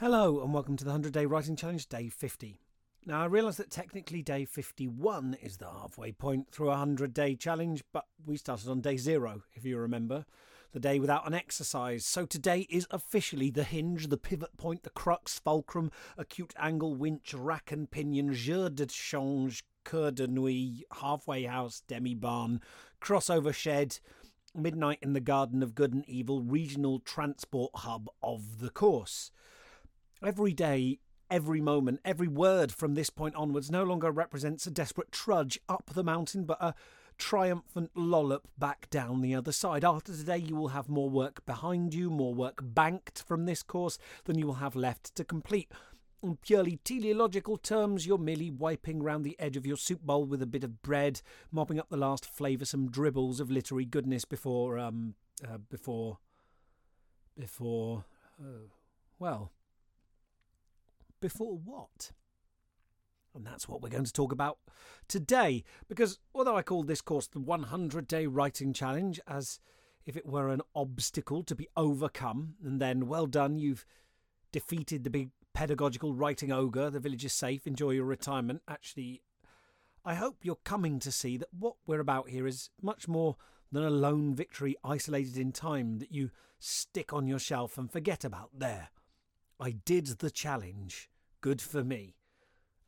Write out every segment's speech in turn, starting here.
Hello, and welcome to the 100 Day Writing Challenge, day 50. Now, I realise that technically day 51 is the halfway point through a 100 day challenge, but we started on day zero, if you remember, the day without an exercise. So today is officially the hinge, the pivot point, the crux, fulcrum, acute angle, winch, rack and pinion, jour de change, coeur de nuit, halfway house, demi barn, crossover shed, midnight in the garden of good and evil, regional transport hub of the course. Every day, every moment, every word from this point onwards no longer represents a desperate trudge up the mountain, but a triumphant lollop back down the other side. After today, you will have more work behind you, more work banked from this course than you will have left to complete. In purely teleological terms, you're merely wiping round the edge of your soup bowl with a bit of bread, mopping up the last flavoursome dribbles of literary goodness before, um, uh, before, before, uh, well, before what? And that's what we're going to talk about today. Because although I call this course the 100 Day Writing Challenge, as if it were an obstacle to be overcome, and then well done, you've defeated the big pedagogical writing ogre, the village is safe, enjoy your retirement. Actually, I hope you're coming to see that what we're about here is much more than a lone victory isolated in time that you stick on your shelf and forget about there. I did the challenge. Good for me.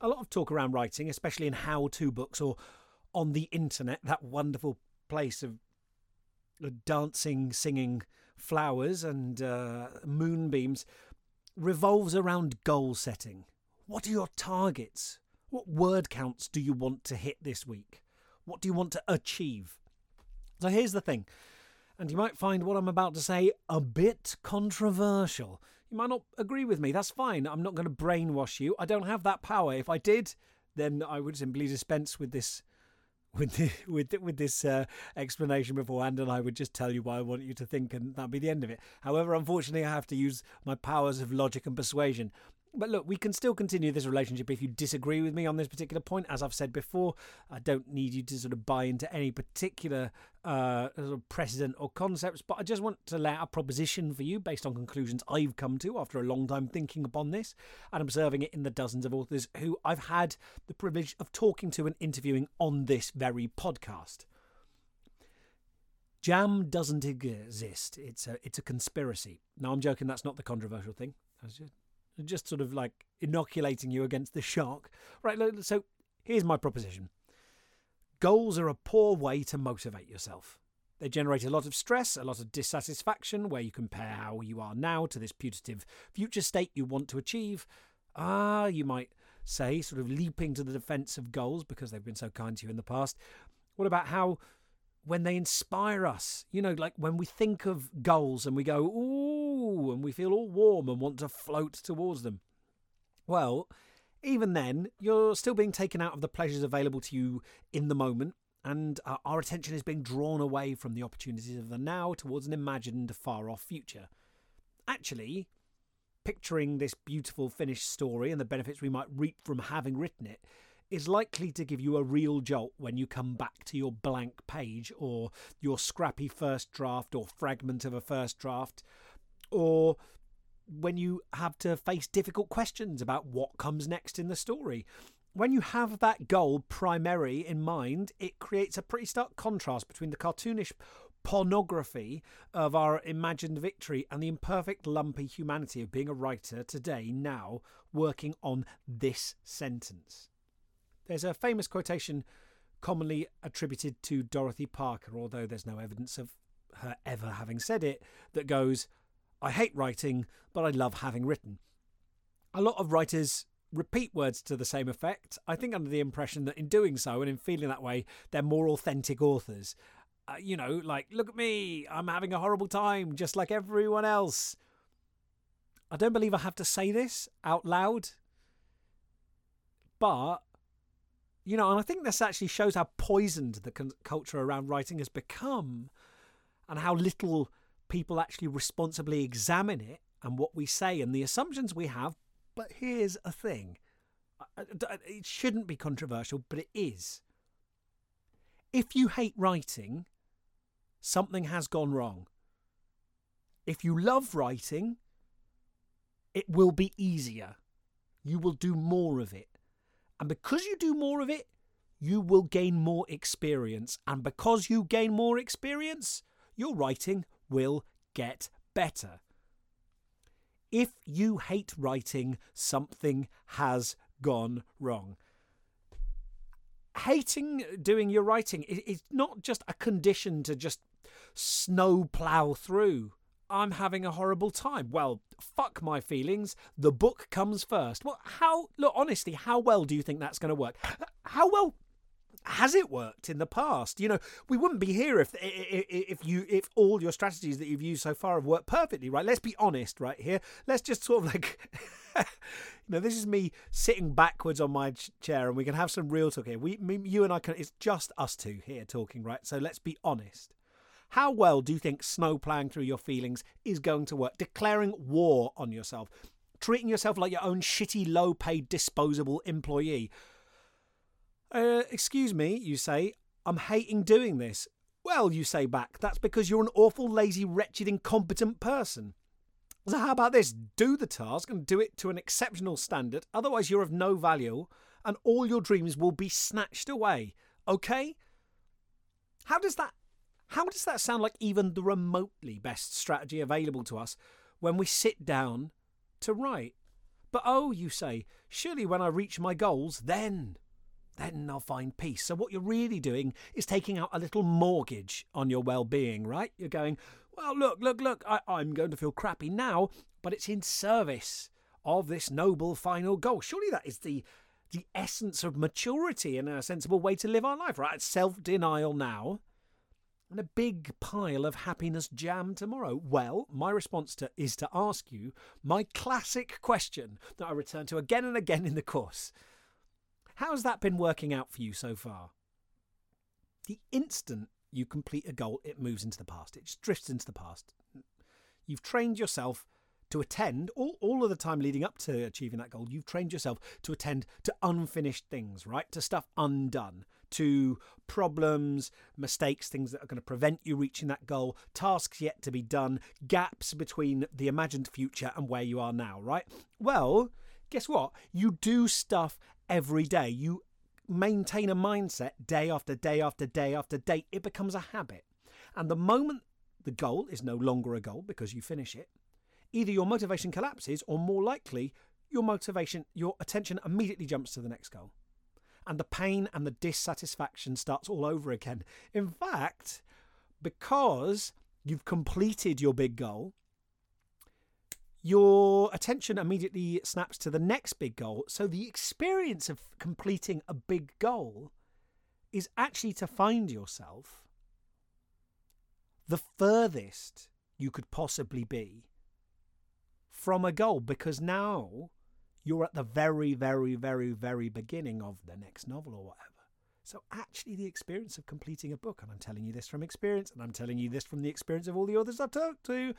A lot of talk around writing, especially in how to books or on the internet, that wonderful place of dancing, singing flowers and uh, moonbeams, revolves around goal setting. What are your targets? What word counts do you want to hit this week? What do you want to achieve? So here's the thing, and you might find what I'm about to say a bit controversial. You might not agree with me. That's fine. I'm not going to brainwash you. I don't have that power. If I did, then I would simply dispense with this with the, with with this uh, explanation beforehand, and I would just tell you what I want you to think, and that'd be the end of it. However, unfortunately, I have to use my powers of logic and persuasion. But look, we can still continue this relationship if you disagree with me on this particular point. As I've said before, I don't need you to sort of buy into any particular uh, sort of precedent or concepts, but I just want to lay out a proposition for you based on conclusions I've come to after a long time thinking upon this and observing it in the dozens of authors who I've had the privilege of talking to and interviewing on this very podcast. Jam doesn't exist. It's a it's a conspiracy. Now I'm joking. That's not the controversial thing. Just sort of like inoculating you against the shark. Right, so here's my proposition goals are a poor way to motivate yourself. They generate a lot of stress, a lot of dissatisfaction, where you compare how you are now to this putative future state you want to achieve. Ah, you might say, sort of leaping to the defence of goals because they've been so kind to you in the past. What about how when they inspire us. You know, like when we think of goals and we go, ooh, and we feel all warm and want to float towards them. Well, even then, you're still being taken out of the pleasures available to you in the moment, and uh, our attention is being drawn away from the opportunities of the now towards an imagined far off future. Actually, picturing this beautiful finished story and the benefits we might reap from having written it is likely to give you a real jolt when you come back to your blank page or your scrappy first draft or fragment of a first draft or when you have to face difficult questions about what comes next in the story. When you have that goal primary in mind, it creates a pretty stark contrast between the cartoonish pornography of our imagined victory and the imperfect, lumpy humanity of being a writer today, now, working on this sentence. There's a famous quotation commonly attributed to Dorothy Parker, although there's no evidence of her ever having said it, that goes, I hate writing, but I love having written. A lot of writers repeat words to the same effect, I think under the impression that in doing so and in feeling that way, they're more authentic authors. Uh, you know, like, look at me, I'm having a horrible time, just like everyone else. I don't believe I have to say this out loud, but you know, and I think this actually shows how poisoned the con- culture around writing has become and how little people actually responsibly examine it and what we say and the assumptions we have. But here's a thing it shouldn't be controversial, but it is. If you hate writing, something has gone wrong. If you love writing, it will be easier. You will do more of it. And because you do more of it, you will gain more experience. And because you gain more experience, your writing will get better. If you hate writing, something has gone wrong. Hating doing your writing is not just a condition to just snow plough through. I'm having a horrible time. Well, fuck my feelings. The book comes first. Well, how, look, honestly, how well do you think that's going to work? How well has it worked in the past? You know, we wouldn't be here if if you if all your strategies that you've used so far have worked perfectly, right? Let's be honest, right here. Let's just sort of like, you know, this is me sitting backwards on my chair, and we can have some real talk here. We, you and I can. It's just us two here talking, right? So let's be honest. How well do you think snow plowing through your feelings is going to work? Declaring war on yourself, treating yourself like your own shitty, low paid, disposable employee. Uh, excuse me, you say, I'm hating doing this. Well, you say back, that's because you're an awful, lazy, wretched, incompetent person. So, how about this? Do the task and do it to an exceptional standard, otherwise, you're of no value and all your dreams will be snatched away. Okay? How does that how does that sound like even the remotely best strategy available to us when we sit down to write? But oh, you say, surely when I reach my goals, then, then I'll find peace. So what you're really doing is taking out a little mortgage on your well-being, right? You're going, well, look, look, look, I, I'm going to feel crappy now, but it's in service of this noble final goal. Surely that is the the essence of maturity and a sensible way to live our life, right? Self-denial now and a big pile of happiness jam tomorrow? Well, my response to is to ask you my classic question that I return to again and again in the course. How's that been working out for you so far? The instant you complete a goal, it moves into the past. It just drifts into the past. You've trained yourself to attend all, all of the time leading up to achieving that goal. You've trained yourself to attend to unfinished things, right? To stuff undone, to problems, mistakes, things that are going to prevent you reaching that goal, tasks yet to be done, gaps between the imagined future and where you are now, right? Well, guess what? You do stuff every day. You maintain a mindset day after day after day after day. It becomes a habit. And the moment the goal is no longer a goal because you finish it, either your motivation collapses or more likely your motivation, your attention immediately jumps to the next goal and the pain and the dissatisfaction starts all over again. In fact, because you've completed your big goal, your attention immediately snaps to the next big goal. So the experience of completing a big goal is actually to find yourself the furthest you could possibly be from a goal because now you're at the very, very, very, very beginning of the next novel or whatever. So, actually, the experience of completing a book, and I'm telling you this from experience, and I'm telling you this from the experience of all the authors I've talked to,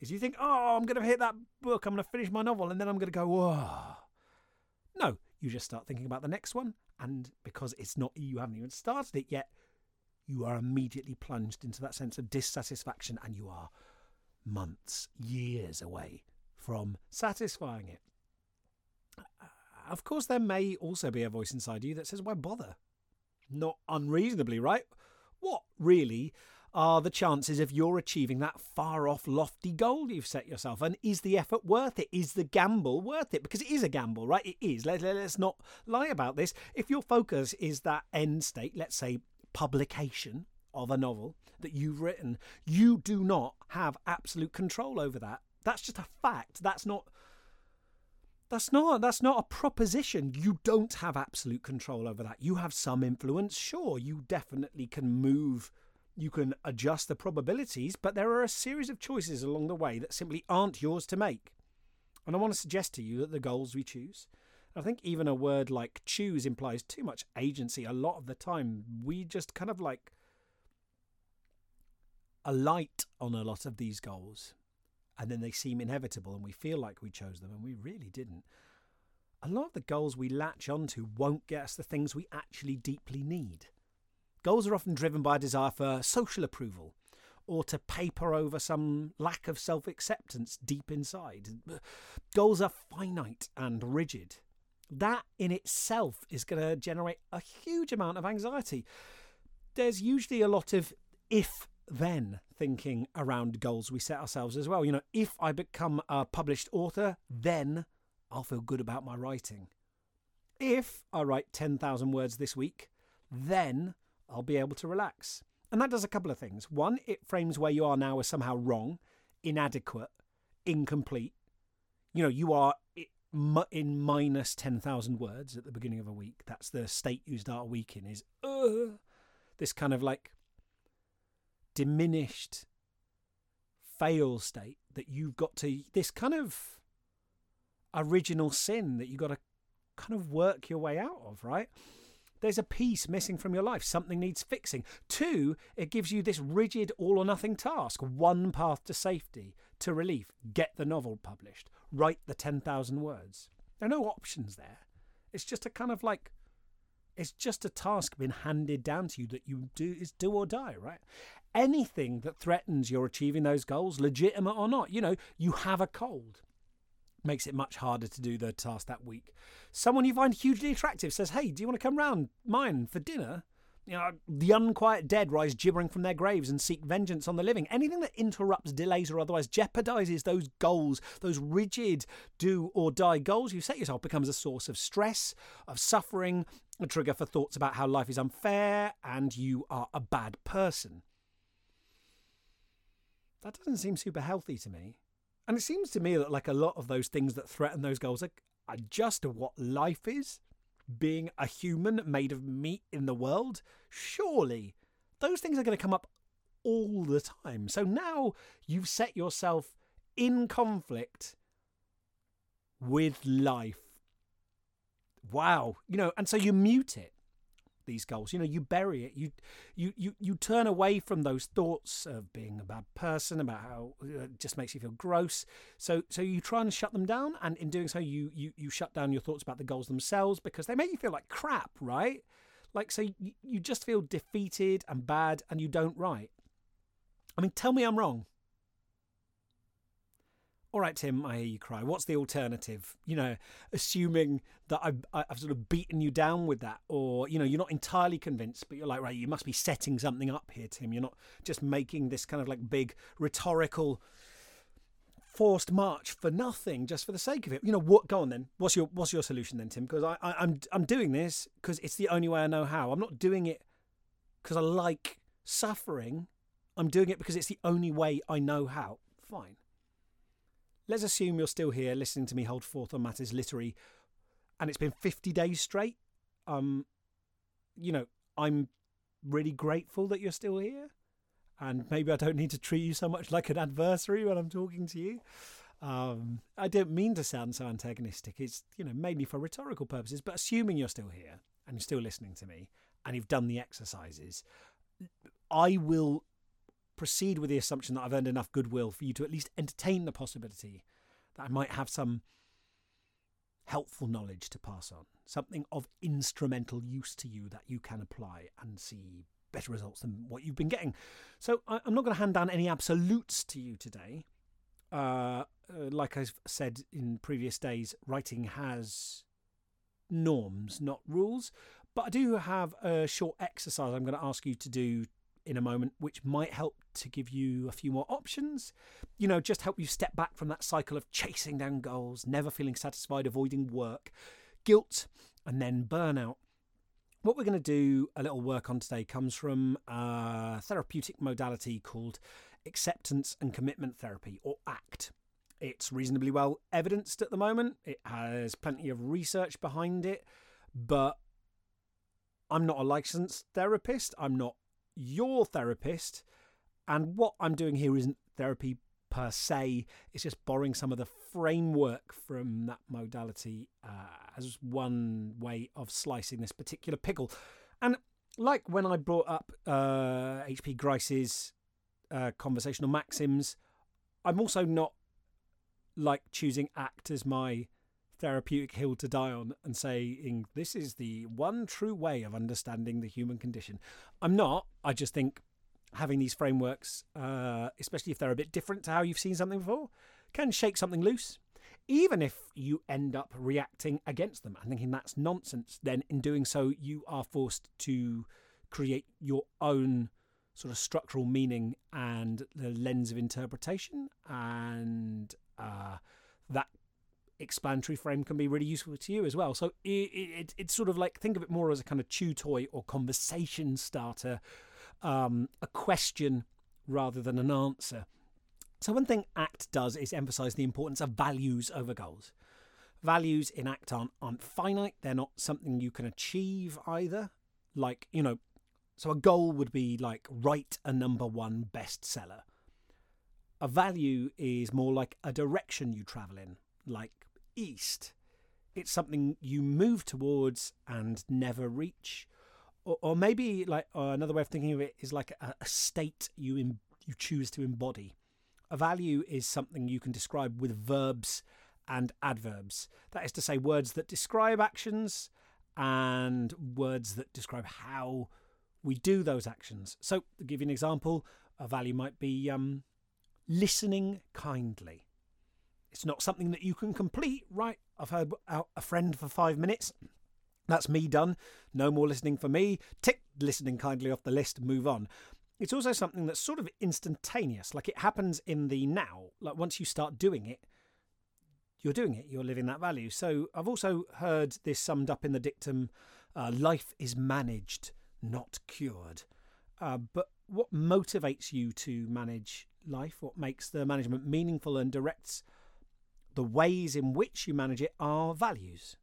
is you think, oh, I'm going to hit that book, I'm going to finish my novel, and then I'm going to go, whoa. No, you just start thinking about the next one, and because it's not, you haven't even started it yet, you are immediately plunged into that sense of dissatisfaction, and you are months, years away from satisfying it of course, there may also be a voice inside you that says, why bother? Not unreasonably, right? What really are the chances of your achieving that far off, lofty goal you've set yourself? And is the effort worth it? Is the gamble worth it? Because it is a gamble, right? It is. Let, let, let's not lie about this. If your focus is that end state, let's say publication of a novel that you've written, you do not have absolute control over that. That's just a fact. That's not that's not that's not a proposition. You don't have absolute control over that. You have some influence, sure. You definitely can move you can adjust the probabilities, but there are a series of choices along the way that simply aren't yours to make. And I want to suggest to you that the goals we choose, I think even a word like choose implies too much agency a lot of the time. We just kind of like alight on a lot of these goals and then they seem inevitable and we feel like we chose them and we really didn't. A lot of the goals we latch onto won't get us the things we actually deeply need. Goals are often driven by a desire for social approval or to paper over some lack of self acceptance deep inside. Goals are finite and rigid. That in itself is going to generate a huge amount of anxiety. There's usually a lot of if then thinking around goals we set ourselves as well. You know, if I become a published author, then I'll feel good about my writing. If I write 10,000 words this week, then I'll be able to relax. And that does a couple of things. One, it frames where you are now as somehow wrong, inadequate, incomplete. You know, you are in minus 10,000 words at the beginning of a week. That's the state you start a week in, is uh, this kind of like diminished fail state that you've got to, this kind of original sin that you've got to kind of work your way out of, right? There's a piece missing from your life. Something needs fixing. Two, it gives you this rigid all or nothing task. One path to safety, to relief. Get the novel published. Write the 10,000 words. There are no options there. It's just a kind of like, it's just a task being handed down to you that you do is do or die, right? Anything that threatens your achieving those goals, legitimate or not, you know, you have a cold makes it much harder to do the task that week. Someone you find hugely attractive says, Hey, do you want to come round mine for dinner? You know, the unquiet dead rise gibbering from their graves and seek vengeance on the living. Anything that interrupts, delays, or otherwise jeopardizes those goals, those rigid do or die goals you set yourself, becomes a source of stress, of suffering, a trigger for thoughts about how life is unfair and you are a bad person. That doesn't seem super healthy to me. And it seems to me that like a lot of those things that threaten those goals are, are just what life is. Being a human made of meat in the world, surely those things are going to come up all the time. So now you've set yourself in conflict with life. Wow. You know, and so you mute it these goals. You know, you bury it. You you you you turn away from those thoughts of being a bad person, about how uh, it just makes you feel gross. So so you try and shut them down, and in doing so, you you you shut down your thoughts about the goals themselves because they make you feel like crap, right? Like so, you, you just feel defeated and bad, and you don't write. I mean, tell me I'm wrong all right, Tim, I hear you cry. What's the alternative? You know, assuming that I've, I've sort of beaten you down with that, or, you know, you're not entirely convinced, but you're like, right, you must be setting something up here, Tim. You're not just making this kind of like big rhetorical forced march for nothing just for the sake of it. You know what? Go on then. What's your what's your solution then, Tim? Because I, I I'm I'm doing this because it's the only way I know how. I'm not doing it because I like suffering. I'm doing it because it's the only way I know how. Fine. Let's assume you're still here listening to me hold forth on matters literary, and it's been 50 days straight. Um, you know, I'm really grateful that you're still here, and maybe I don't need to treat you so much like an adversary when I'm talking to you. Um, I don't mean to sound so antagonistic. It's you know mainly for rhetorical purposes. But assuming you're still here and you're still listening to me, and you've done the exercises, I will proceed with the assumption that I've earned enough goodwill for you to at least entertain the possibility that I might have some helpful knowledge to pass on, something of instrumental use to you that you can apply and see better results than what you've been getting. So I'm not going to hand down any absolutes to you today. Uh, uh, like I've said in previous days, writing has norms, not rules. But I do have a short exercise I'm going to ask you to do in a moment, which might help to give you a few more options. You know, just help you step back from that cycle of chasing down goals, never feeling satisfied, avoiding work, guilt, and then burnout. What we're going to do a little work on today comes from a therapeutic modality called acceptance and commitment therapy, or ACT. It's reasonably well evidenced at the moment. It has plenty of research behind it, but I'm not a licensed therapist. I'm not your therapist. And what I'm doing here isn't therapy per se, it's just borrowing some of the framework from that modality uh, as one way of slicing this particular pickle. And like when I brought up uh, H.P. Grice's uh, conversational maxims, I'm also not like choosing ACT as my therapeutic hill to die on and saying this is the one true way of understanding the human condition. I'm not. I just think having these frameworks, uh, especially if they're a bit different to how you've seen something before, can shake something loose. Even if you end up reacting against them and thinking that's nonsense, then in doing so, you are forced to create your own sort of structural meaning and the lens of interpretation. And uh, that explanatory frame can be really useful to you as well. So it, it, it's sort of like think of it more as a kind of chew toy or conversation starter, um, a question rather than an answer. So one thing ACT does is emphasize the importance of values over goals. Values in ACT aren't, aren't finite, they're not something you can achieve either. Like, you know, so a goal would be like write a number one bestseller. A value is more like a direction you travel in, like east. It's something you move towards and never reach. Or, or maybe like uh, another way of thinking of it is like a, a state you Im- you choose to embody. A value is something you can describe with verbs and adverbs. That is to say, words that describe actions and words that describe how we do those actions. So, to give you an example, a value might be um, listening kindly. It's not something that you can complete, right? I've heard out a friend for five minutes. That's me done. No more listening for me. Tick listening kindly off the list, move on. It's also something that's sort of instantaneous, like it happens in the now. Like once you start doing it, you're doing it, you're living that value. So I've also heard this summed up in the dictum uh, life is managed, not cured. Uh, but what motivates you to manage life, what makes the management meaningful and directs the ways in which you manage it are values.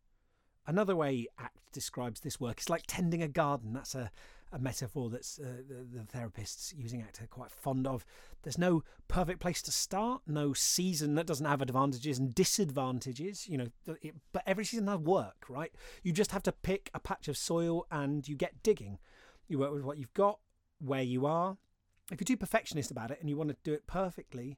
Another way ACT describes this work is like tending a garden. That's a, a metaphor that's uh, the, the, therapists using ACT are quite fond of. There's no perfect place to start, no season that doesn't have advantages and disadvantages. You know, it, but every season has work, right? You just have to pick a patch of soil and you get digging. You work with what you've got, where you are. If you're too perfectionist about it and you want to do it perfectly,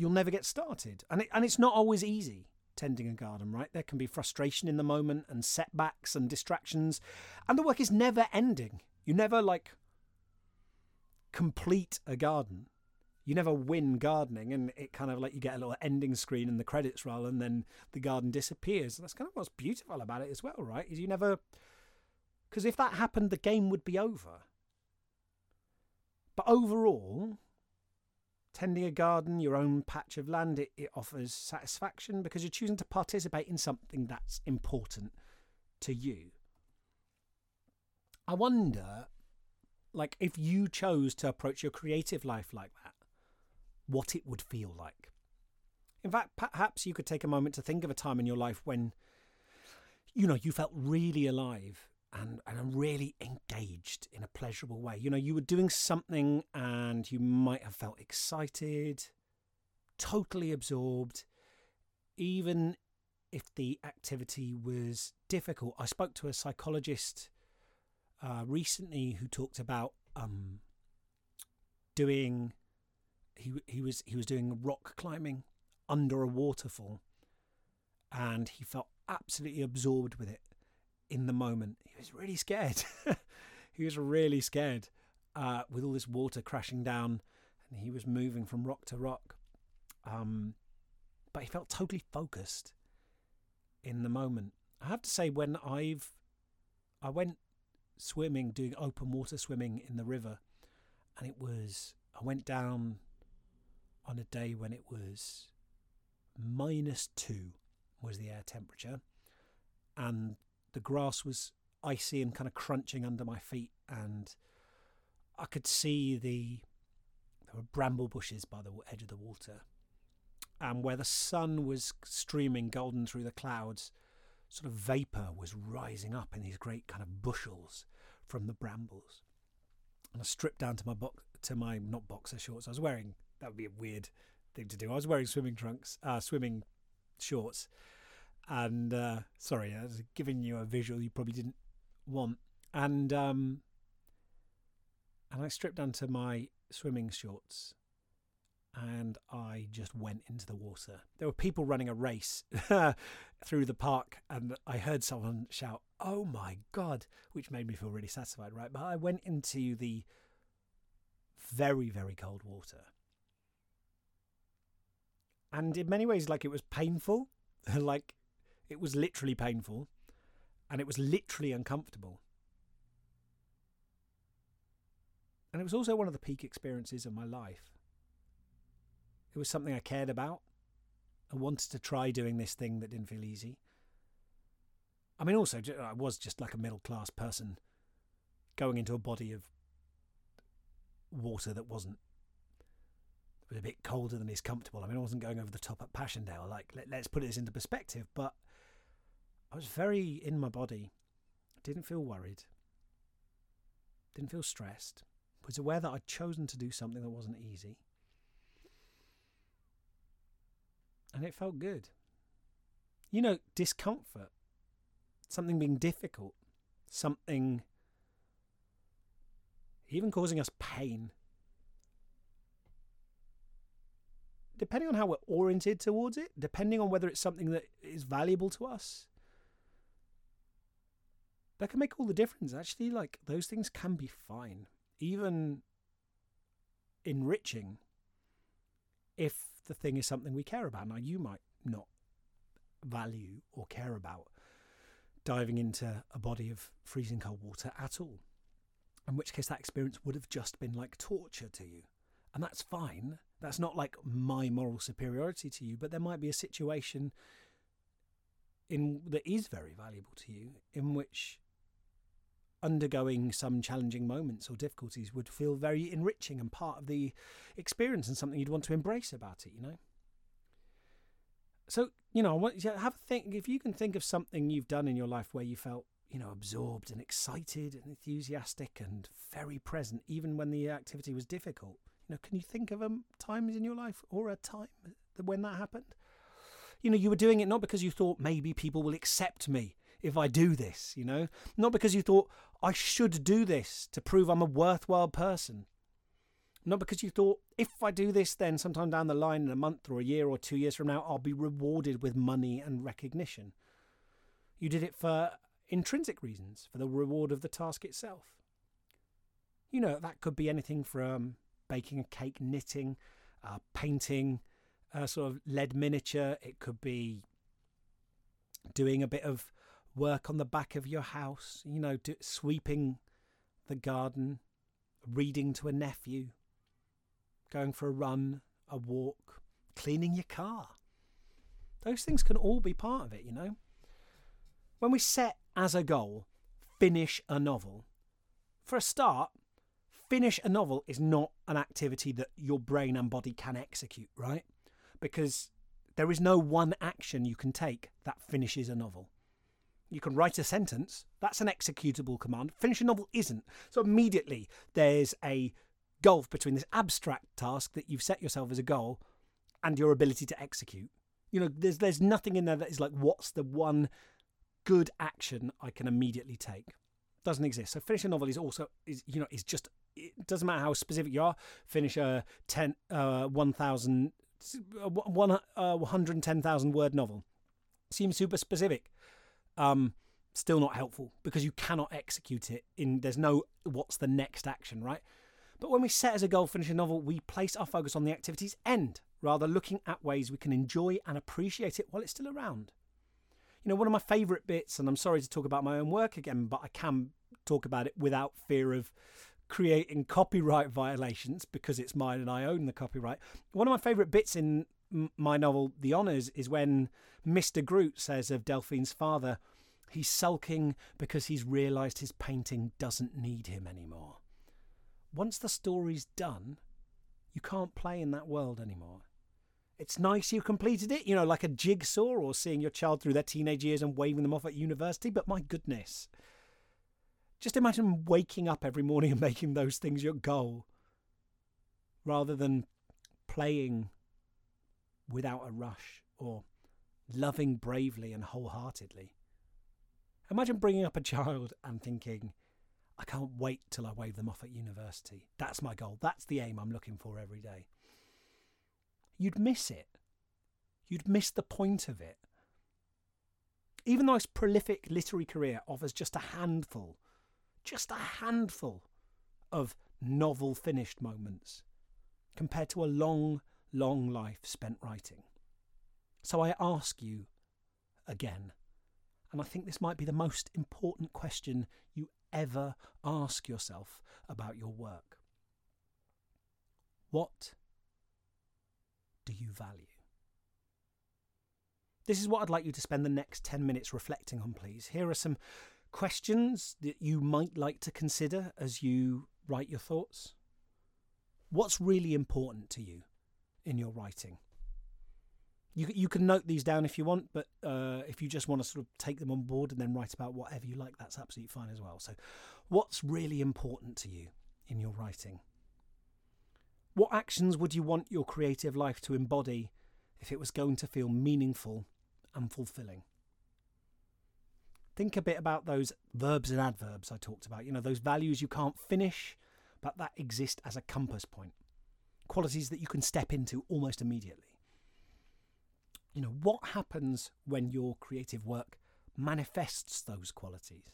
you'll never get started. And it, and it's not always easy tending a garden, right? There can be frustration in the moment and setbacks and distractions, and the work is never ending. You never like complete a garden. You never win gardening, and it kind of like you get a little ending screen and the credits roll, and then the garden disappears. That's kind of what's beautiful about it as well, right? Is you never, because if that happened, the game would be over. But overall, Tending a garden, your own patch of land, it, it offers satisfaction because you're choosing to participate in something that's important to you. I wonder, like, if you chose to approach your creative life like that, what it would feel like. In fact, perhaps you could take a moment to think of a time in your life when, you know, you felt really alive and, and I'm really engaged in a pleasurable way. You know, you were doing something and you might have felt excited, totally absorbed, even if the activity was difficult. I spoke to a psychologist uh, recently who talked about um, doing. He he was he was doing rock climbing under a waterfall, and he felt absolutely absorbed with it in the moment. He was really scared. he was really scared uh, with all this water crashing down, and he was moving from rock to rock. Um, but he felt totally focused in the moment. I have to say, when I've I went swimming, doing open water swimming in the river, and it was I went down on a day when it was minus two was the air temperature, and the grass was icy and kind of crunching under my feet, and I could see the there were bramble bushes by the edge of the water, and where the sun was streaming golden through the clouds, sort of vapor was rising up in these great kind of bushels from the brambles. And I stripped down to my box to my not boxer shorts. I was wearing that would be a weird thing to do. I was wearing swimming trunks, uh, swimming shorts, and uh, sorry, I was giving you a visual you probably didn't want. And um, and I stripped down to my swimming shorts, and I just went into the water. There were people running a race through the park, and I heard someone shout, "Oh my god!" which made me feel really satisfied, right? But I went into the very, very cold water. And in many ways, like it was painful, like it was literally painful, and it was literally uncomfortable. And it was also one of the peak experiences of my life. It was something I cared about. I wanted to try doing this thing that didn't feel easy. I mean, also, I was just like a middle class person going into a body of water that wasn't was a bit colder than is comfortable. I mean, I wasn't going over the top at Passchendaele. Like, let, us put this into perspective. But I was very in my body. Didn't feel worried. Didn't feel stressed. Was aware that I'd chosen to do something that wasn't easy. And it felt good. You know, discomfort, something being difficult, something even causing us pain depending on how we're oriented towards it, depending on whether it's something that is valuable to us, that can make all the difference. Actually, like those things can be fine, even enriching if the thing is something we care about. Now, you might not value or care about diving into a body of freezing cold water at all, in which case that experience would have just been like torture to you. And that's fine. That's not like my moral superiority to you, but there might be a situation in that is very valuable to you in which undergoing some challenging moments or difficulties would feel very enriching and part of the experience and something you'd want to embrace about it, you know? So, you know, I want you to have a think if you can think of something you've done in your life where you felt, you know, absorbed and excited and enthusiastic and very present, even when the activity was difficult. You know, can you think of a times in your life or a time when that happened? You know, you were doing it not because you thought maybe people will accept me if I do this, you know, not because you thought I should do this to prove I'm a worthwhile person. Not because you thought if I do this, then sometime down the line, in a month or a year or two years from now, I'll be rewarded with money and recognition. You did it for intrinsic reasons, for the reward of the task itself. You know, that could be anything from baking a cake, knitting, uh, painting, uh, sort of lead miniature. It could be doing a bit of work on the back of your house, you know, do, sweeping the garden, reading to a nephew, going for a run, a walk, cleaning your car. Those things can all be part of it, you know. When we set as a goal, finish a novel, for a start, finish a novel is not an activity that your brain and body can execute, right? Because there is no one action you can take that finishes a novel. You can write a sentence, that's an executable command. Finish a novel isn't. So immediately there's a gulf between this abstract task that you've set yourself as a goal and your ability to execute. You know, there's there's nothing in there that is like what's the one good action I can immediately take. Doesn't exist. So finish a novel is also is you know is just it doesn't matter how specific you are. Finish a 10, uh, 1,000, uh, 110,000 word novel. Seems super specific. Um, still not helpful because you cannot execute it in there's no what's the next action right but when we set as a goal finish a novel we place our focus on the activity's end rather looking at ways we can enjoy and appreciate it while it's still around you know one of my favorite bits and i'm sorry to talk about my own work again but i can talk about it without fear of creating copyright violations because it's mine and I own the copyright. One of my favourite bits in my novel, The Honours, is when Mr. Groot says of Delphine's father, he's sulking because he's realised his painting doesn't need him anymore. Once the story's done, you can't play in that world anymore. It's nice you completed it, you know, like a jigsaw or seeing your child through their teenage years and waving them off at university, but my goodness, just imagine waking up every morning and making those things your goal rather than playing without a rush or loving bravely and wholeheartedly. Imagine bringing up a child and thinking, I can't wait till I wave them off at university. That's my goal. That's the aim I'm looking for every day. You'd miss it. You'd miss the point of it. Even though his prolific literary career offers just a handful just a handful of novel finished moments compared to a long, long life spent writing. So I ask you again, and I think this might be the most important question you ever ask yourself about your work. What do you value? This is what I'd like you to spend the next 10 minutes reflecting on, please. Here are some questions that you might like to consider as you write your thoughts. What's really important to you in your writing? You, you can note these down if you want, but uh, if you just want to sort of take them on board and then write about whatever you like, that's absolutely fine as well. So, what's really important to you in your writing? What actions would you want your creative life to embody if it was going to feel meaningful and fulfilling? Think a bit about those verbs and adverbs I talked about, you know, those values you can't finish, but that exist as a compass point, qualities that you can step into almost immediately you know, what happens when your creative work manifests those qualities?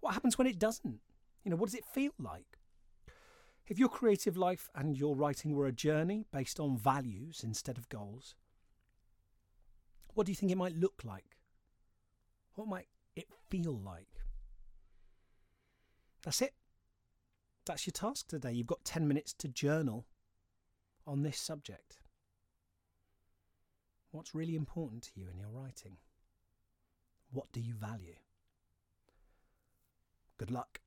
What happens when it doesn't? You know, what does it feel like? If your creative life and your writing were a journey based on values instead of goals, what do you think it might look like? What might it feel like? That's it. That's your task today. You've got 10 minutes to journal on this subject. What's really important to you in your writing? What do you value? Good luck.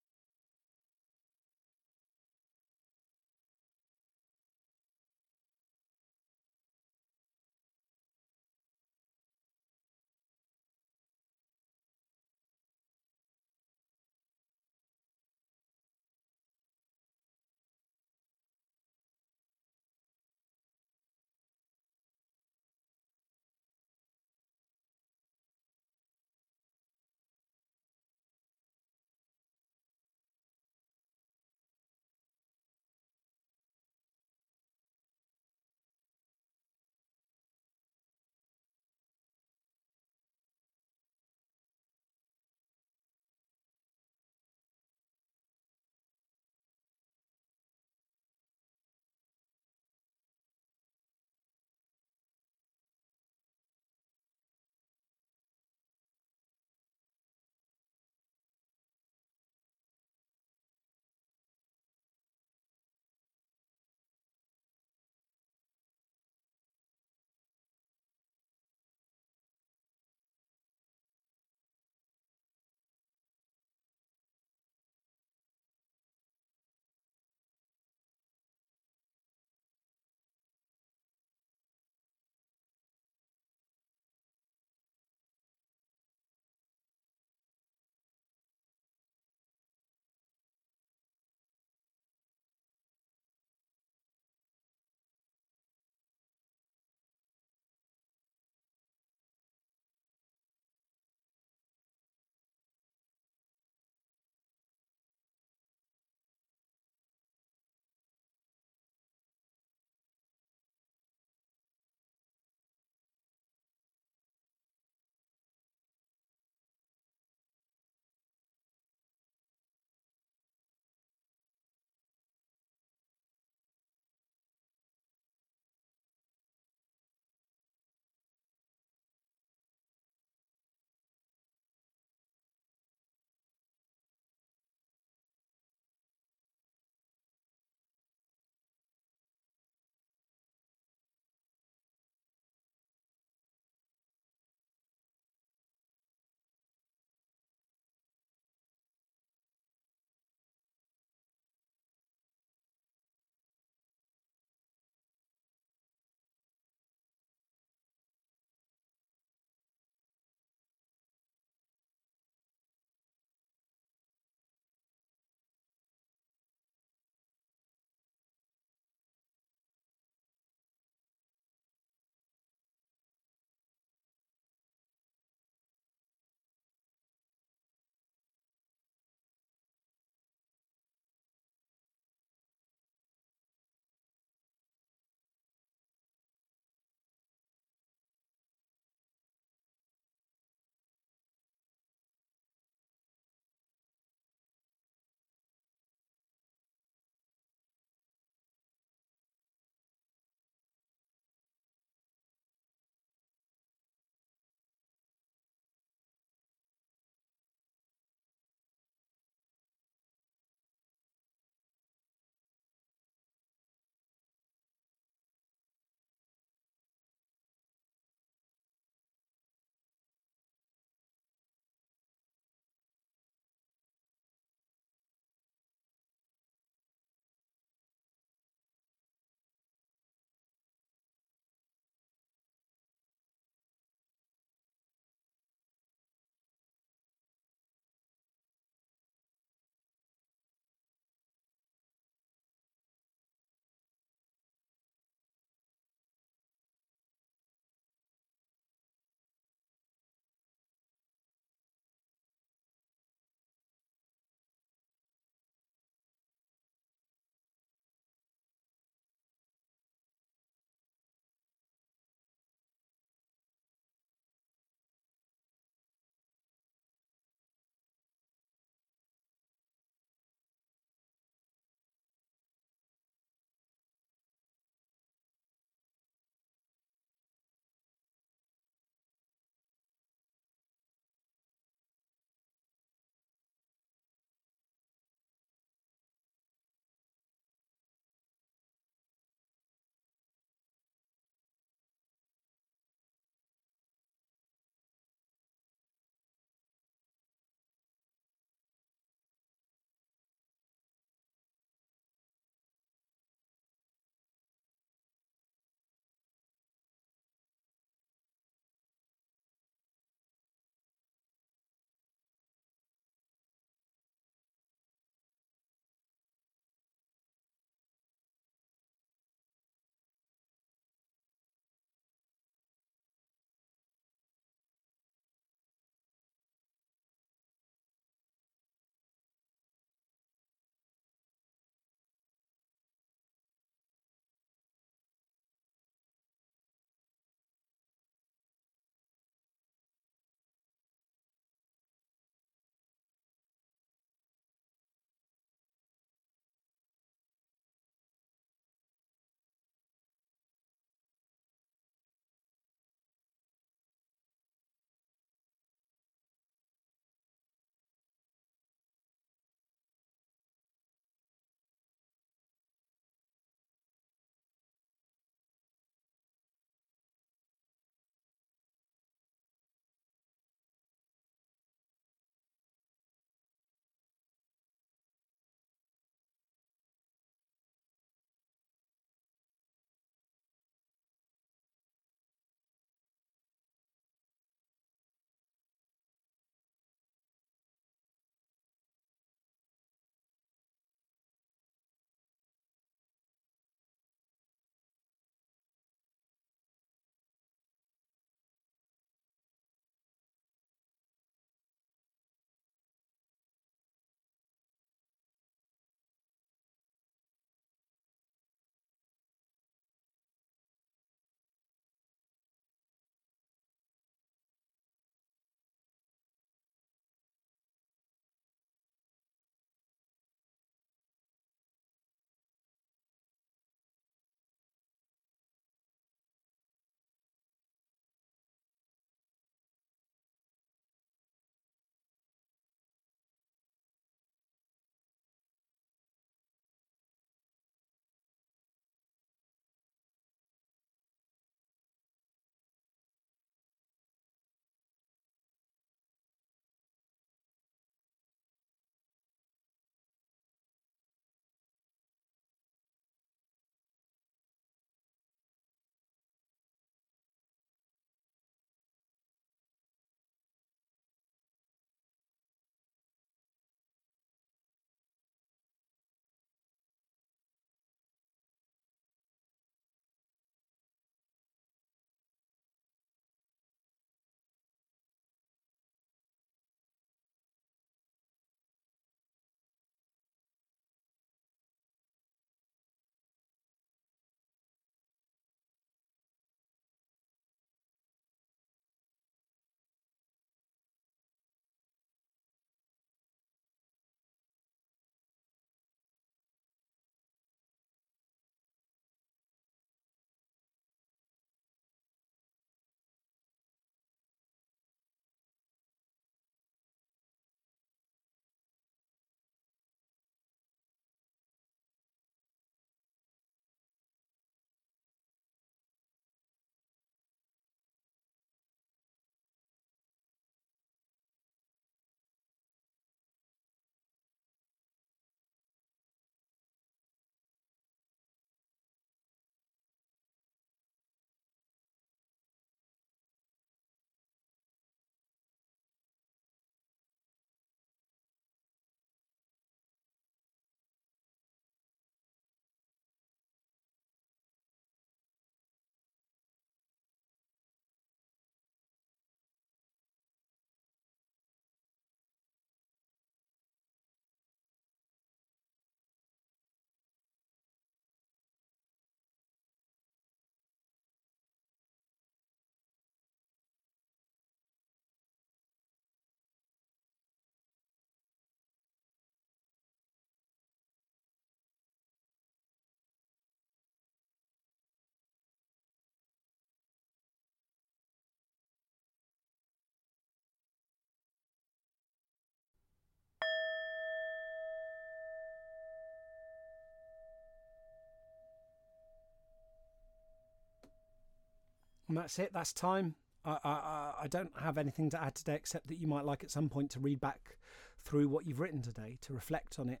And that's it. That's time. I, I, I don't have anything to add today except that you might like at some point to read back through what you've written today, to reflect on it,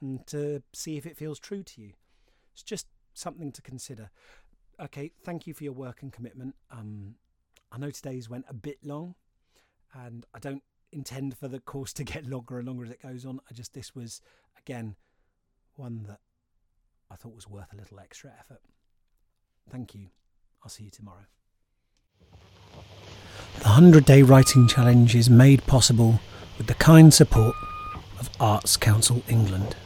and to see if it feels true to you. It's just something to consider. Okay, thank you for your work and commitment. Um, I know today's went a bit long, and I don't intend for the course to get longer and longer as it goes on. I just this was again one that I thought was worth a little extra effort. Thank you. I'll see you tomorrow. The 100 Day Writing Challenge is made possible with the kind support of Arts Council England.